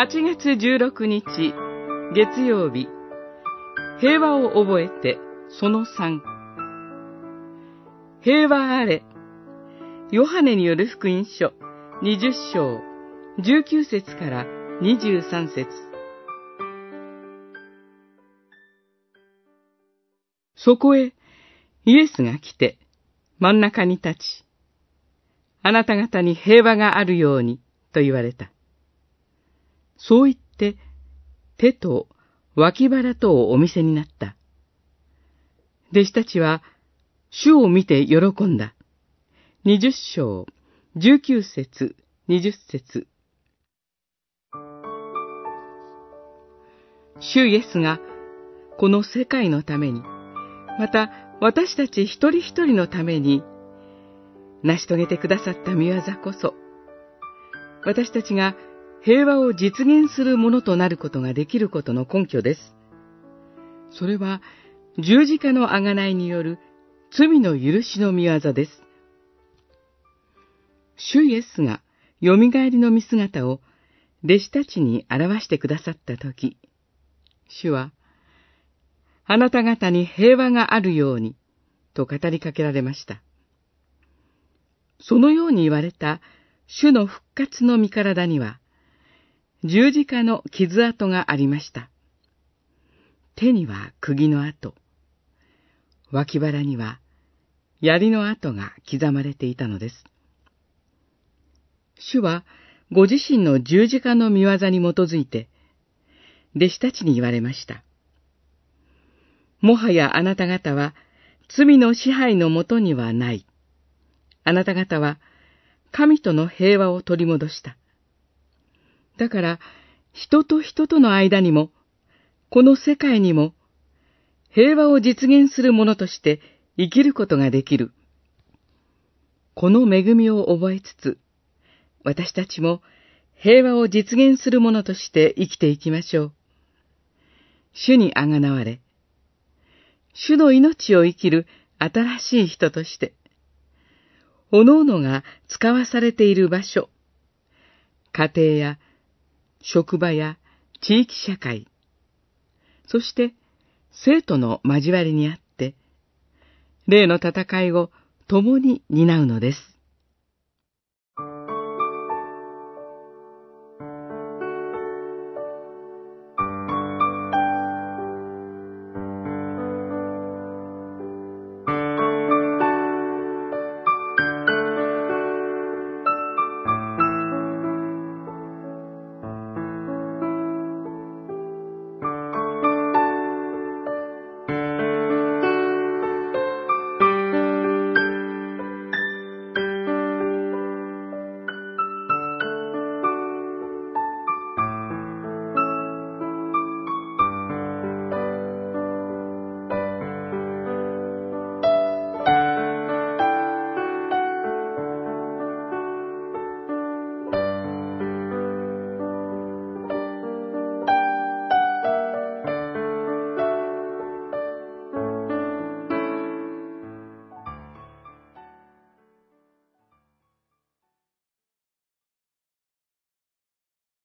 8月16日月曜日。平和を覚えてその3平和あれ。ヨハネによる福音書20章19節から23節。そこへイエスが来て真ん中に立ち、あなた方に平和があるようにと言われた。そう言って、手と脇腹とをお見せになった。弟子たちは、主を見て喜んだ。二十章、十九節、二十節。主イエスが、この世界のために、また私たち一人一人のために、成し遂げてくださった見業こそ、私たちが平和を実現するものとなることができることの根拠です。それは十字架の贖いによる罪の許しの見業です。主イエスが蘇りの見姿を弟子たちに表してくださったとき、主は、あなた方に平和があるように、と語りかけられました。そのように言われた主の復活の身体には、十字架の傷跡がありました。手には釘の跡、脇腹には槍の跡が刻まれていたのです。主はご自身の十字架の見業に基づいて、弟子たちに言われました。もはやあなた方は罪の支配のもとにはない。あなた方は神との平和を取り戻した。だから、人と人との間にも、この世界にも、平和を実現するものとして生きることができる。この恵みを覚えつつ、私たちも平和を実現するものとして生きていきましょう。主にあがなわれ、主の命を生きる新しい人として、おのおのが使わされている場所、家庭や職場や地域社会、そして生徒の交わりにあって、例の戦いを共に担うのです。